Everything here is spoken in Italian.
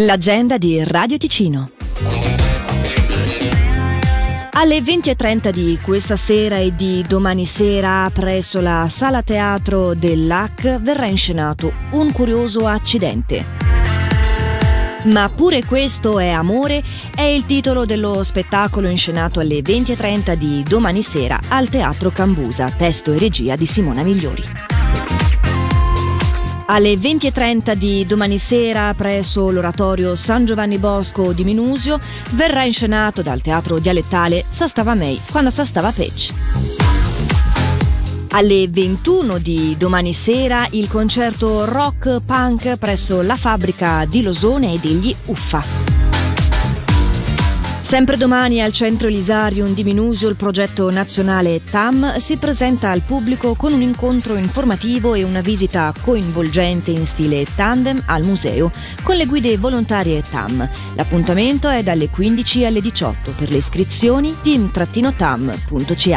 L'agenda di Radio Ticino. Alle 20.30 di questa sera e di domani sera presso la sala teatro dell'AC verrà inscenato un curioso accidente. Ma pure questo è amore è il titolo dello spettacolo inscenato alle 20.30 di domani sera al Teatro Cambusa, testo e regia di Simona Migliori. Alle 20.30 di domani sera presso l'oratorio San Giovanni Bosco di Minusio verrà inscenato dal teatro dialettale Sastava Mei quando Sastava Pec. Alle 21 di domani sera il concerto rock punk presso la fabbrica di Losone e degli Uffa. Sempre domani al Centro Elisarium di Minusio il progetto nazionale TAM si presenta al pubblico con un incontro informativo e una visita coinvolgente in stile tandem al museo con le guide volontarie TAM. L'appuntamento è dalle 15 alle 18 per le iscrizioni team-tam.ch.